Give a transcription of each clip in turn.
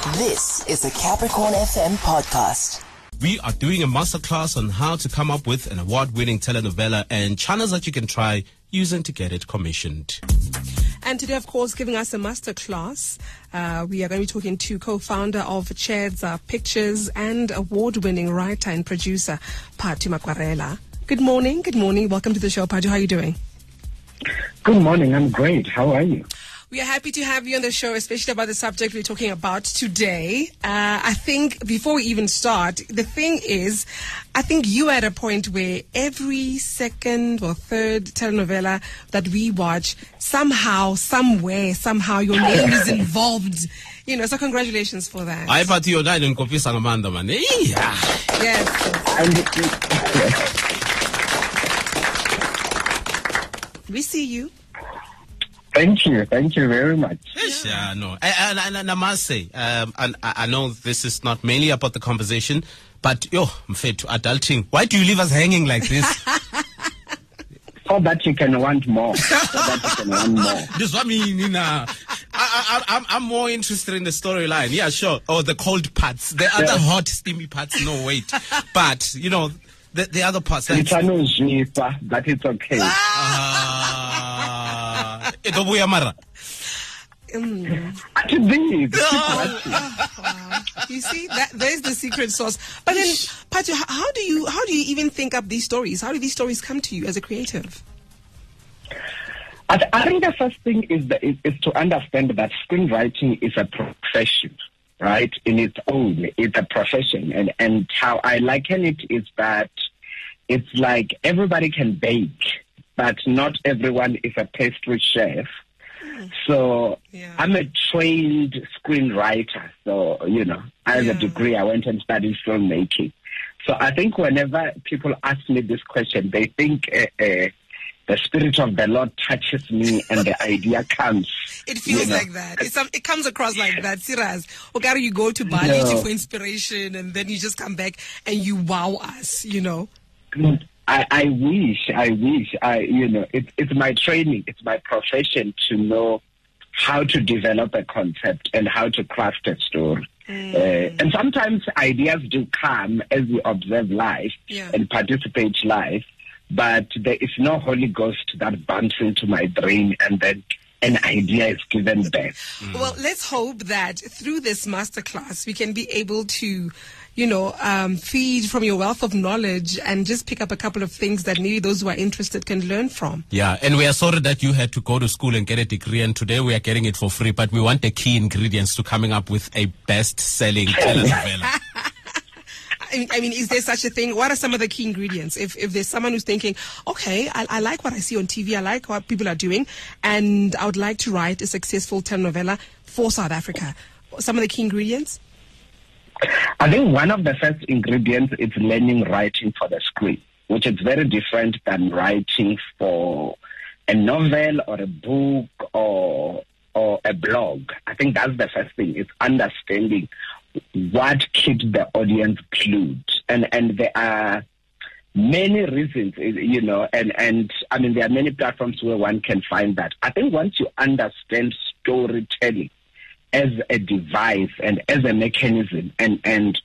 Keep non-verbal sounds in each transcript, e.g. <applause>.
This is the Capricorn FM podcast. We are doing a masterclass on how to come up with an award winning telenovela and channels that you can try using to get it commissioned. And today, of course, giving us a masterclass, uh, we are going to be talking to co-founder of Tshedza uh, Pictures and award-winning writer and producer, Phathu Makwarela. Good morning. Good morning. Welcome to the show, Phathu. How are you doing? Good morning. I'm great. How are you? We are happy to have you on the show, especially about the subject we're talking about today. Uh, I think before we even start, the thing is, I think you are at a point where every second or third telenovela that we watch, somehow, somewhere, somehow your name is <laughs> involved. You know, so congratulations for that. I hayi phathi yona ayindinkopisa ngamandla mani iya yes. We see you. Thank you. Thank you very much. Eish, yeah no and, and, and i must say um, and I, I know this is not mainly about the conversation but yo mfethu adulting why do you leave us hanging like this? <laughs> So that you can want more. <laughs> So that you can want more. this what I mean na I, I, I'm, I'm more interested in the storyline. Yeah sure. Or the cold parts. The other hot steamy parts. No wait. But you know the, the other parts like, Ngithanozwisa, but it's okay. ah, <laughs> itobuya mara Athi this, keep watching. You see, that there's the secret sauce. But then, Phathu, how do you how do you even think up these stories? How do these stories come to you as a creative? I, th- I think the first thing is, that is, is to understand that screenwriting is a profession, right? In its own, it's a profession, and and how I liken it is that it's like everybody can bake, but not everyone is a pastry chef. So Yeah. I'm a trained screenwriter. So, you know, I have Yeah. a degree. I went and studied filmmaking. So I think whenever people ask me this question, they think uh, uh, the spirit of the Lord touches me and the idea <laughs> comes. It feels you know. like that. It's it comes across like that. Serious. Or you go to Bali No. for inspiration, and then you just come back and you wow us. You know. I, I wish, I wish, I, you know, it's it's my training, it's my profession to know how to develop a concept and how to craft a story. Uh, and sometimes ideas do come as we observe life Yeah. and participate life, but there is no Holy Ghost that bumps into my brain and then an idea is given birth. Well, let's hope that through this masterclass we can be able to, you know, um, feed from your wealth of knowledge and just pick up a couple of things that maybe those who are interested can learn from. Yeah, and we are sorry that you had to go to school and get a degree, and today we are getting it for free. But we want the key ingredients to coming up with a best-selling <laughs> telenovela. I mean, is there such a thing? What are some of the key ingredients? If if there's someone who's thinking, okay, I, I like what I see on TV, I like what people are doing, and I would like to write a successful telenovela for South Africa. Some of the key ingredients. I think one of the first ingredients is learning writing for the screen, which is very different than writing for a novel or a book or or a blog. I think that's the first thing. It's understanding what keeps the audience glued, and and there are many reasons, eh, you know, and and I mean there are many platforms where one can find that. I think once you understand storytelling as a device and as a mechanism and, and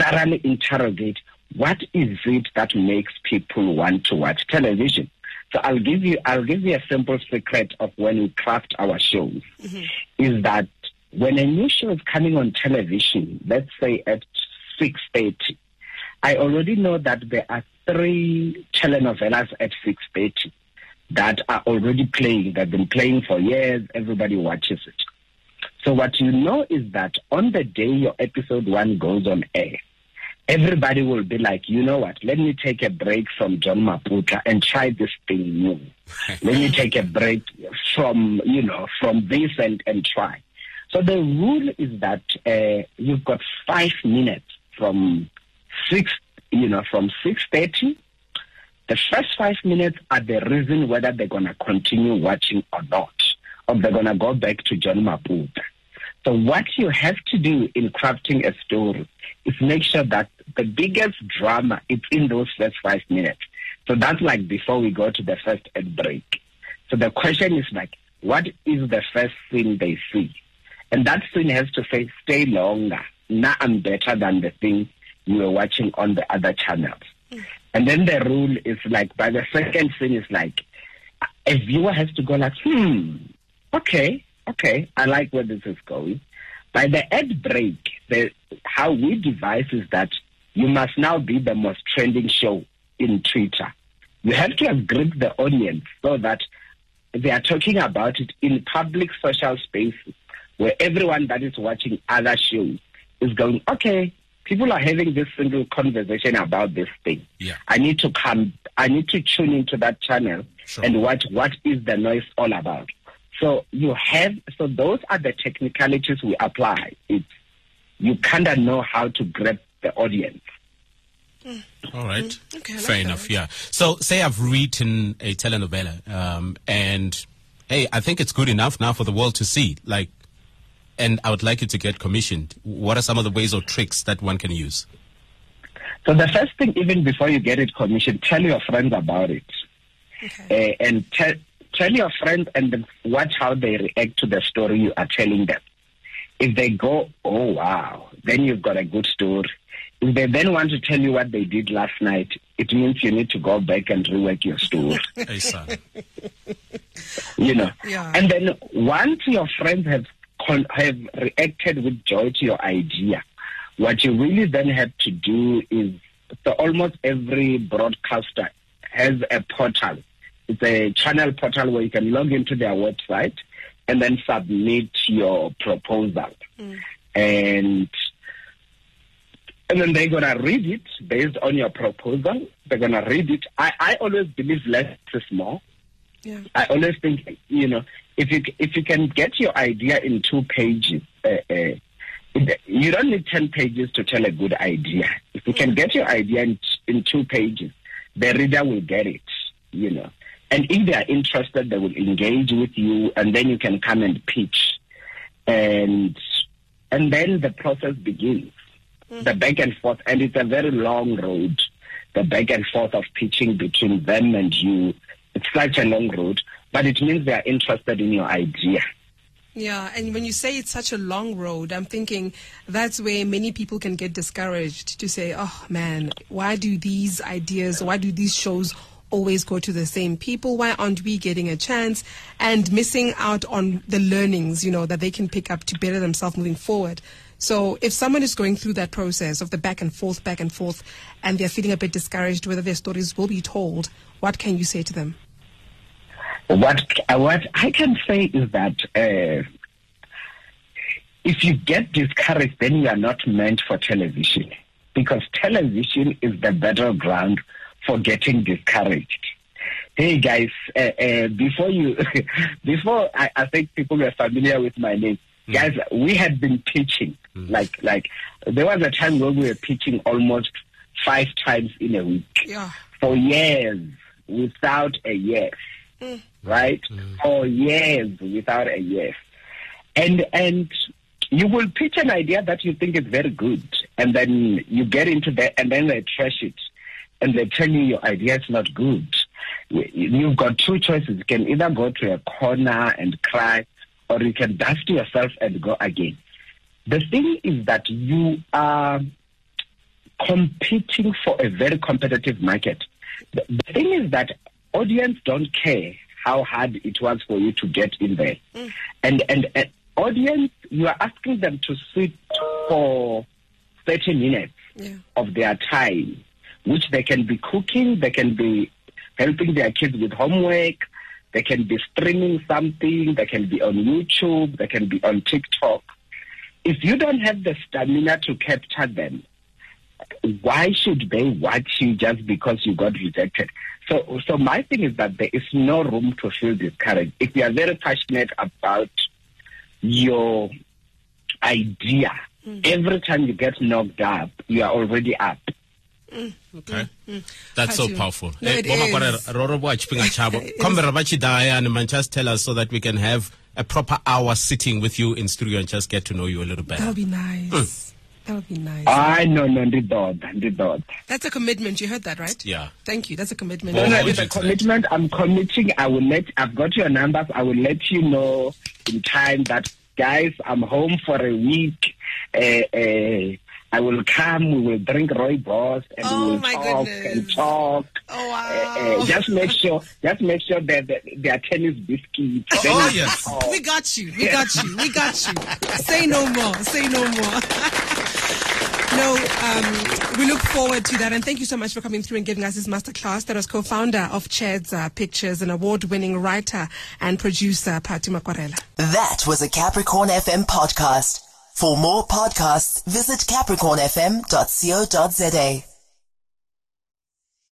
thoroughly interrogate what is it that makes people want to watch television. So I'll give you I'll give you a simple secret of when we craft our shows mm-hmm. is that when a new show is coming on television, let's say at six thirty, I already know that there are three telenovelas at six thirty that are already playing. that have been playing for years, everybody watches it. So what you know is that on the day your episode one goes on air, everybody will be like, you know what, let me take a break from John Maputa and try this thing new. let me take a break from, you know, from this and, and try. So the rule is that uh, you've got five minutes from six, you know, from 6.30 the first five minutes are the reason whether they're to continue watching or not, or they're to go back to John Maputa. So what you have to do in crafting a story is make sure that the biggest drama is in those first five minutes. So that's like before we go to the first ad break. So the question is like, what is the first thing they see? And that scene has to say, stay longer. Now I'm better than the thing you were watching on the other channels. And then the rule is like, by the second scene is like, a viewer has to go like, hmm, okay, okay, I like where this is going. By the ad break, the, how we devise is that you must now be the most trending show in Twitter. You have to have gripped the audience so that they are talking about it in public social spaces where everyone that is watching other shows is going, okay, people are having this single conversation about this thing. Yeah. I need to come, I need to tune into that channel Sure. and watch what is the noise all about. So you have, so those are the technicalities we apply. It's, you kind of know how to grab the audience. All right. Mm, okay, I like Fair that. enough. Yeah. So, say I've written a telenovela, um, and hey, I think it's good enough now for the world to see. Like, and I would like you to get commissioned. What are some of the ways or tricks that one can use? So the first thing, even before you get it commissioned, tell your friends about it. Okay. uh, and tell tell your friends and then watch how they react to the story you are telling them. If they go, oh wow, then you've got a good story. If they then want to tell you what they did last night, it means you need to go back and rework your story. Hey, you know. Yeah. And then once your friends have con- have reacted with joy to your idea, what you really then have to do is so almost every broadcaster has a portal. It's a channel portal where you can log into their website and then submit your proposal. Hmm. And and then they're gonna read it based on your proposal. They're gonna read it. I, I always believe less is more. Yeah. I always think, you know, if you if you can get your idea in two pages, uh, uh, you don't need ten pages to tell a good idea. If you can get your idea in, in two pages, the reader will get it, you know. And if they are interested, they will engage with you, and then you can come and pitch, and and then the process begins. The back and forth, and it's a very long road. The back and forth of pitching between them and you, it's such a long road, but it means they are interested in your idea. Yeah, and when you say it's such a long road, I'm thinking that's where many people can get discouraged to say, oh man, why do these ideas, why do these shows always go to the same people? Why aren't we getting a chance and missing out on the learnings, you know, that they can pick up to better themselves moving forward? So if someone is going through that process of the back and forth, back and forth, and they're feeling a bit discouraged whether their stories will be told, what can you say to them? What uh, what I can say is that uh, if you get discouraged, then you are not meant for television. Because television is the battleground for getting discouraged. Hey guys, uh, uh, before you, <laughs> before I, I think people were familiar with my name, guys, we had been pitching like like there was a time where we were pitching almost five times in a week. Yeah. for years. Without a yes, right? Mm. For years without a yes, and and you will pitch an idea that you think is very good, and then you get into that, and then they trash it, and they tell you your idea is not good. You- You've got two choices: you can either go to a corner and cry, or you can dust yourself and go again. The thing is that you are competing for a very competitive market. The thing is that audience don't care how hard it was for you to get in there. Mm. And, and and audience, you are asking them to sit for 30 minutes Yeah. of their time, which they can be cooking, they can be helping their kids with homework, they can be streaming something, they can be on YouTube, they can be on TikTok. If you don't have the stamina to capture them, why should they watch you just because you got rejected? So, so my thing is that there is no room to feel discouraged. If you are very passionate about your idea, hmm. every time you get knocked up, you are already up. Mm. Okay. Mm. Mm. That's so Phathu. powerful. No, it Boma Kwana, is. ro- ro- boa tshifhinga <laughs> tshavho. Khombe ri vha tshi ḓa hayani, man, just tell us so that we can have a proper hour sitting with you in studio and just get to know you a little better. That better. would be nice. Hmm. That would be nice. I no no ndidod ndidod. That's a commitment. You heard that, right? Yeah. Thank you. That's a commitment. Well, No, no, it's a to that. commitment. I'm committing. I will let. I've got your numbers. I will let you know in time that guys, I'm home for a week. Uh, uh, I will come. We will drink rooibos and Oh, we will my talk goodness. and talk. Oh, Uh, uh, wow. just make sure, just make sure that, that there are tennis biscuits. Oh, Tennis yes. balls. We got you. We got you. We got you. Say no more. Say no more. <laughs> no, um, we look forward to that. And thank you so much for coming through and giving us this masterclass. That was co-founder of Tshedza uh, Pictures, an award-winning writer and producer, Phathu Makwarela. That was a Capricorn FM podcast. For more podcasts, visit capricornfm.co.za.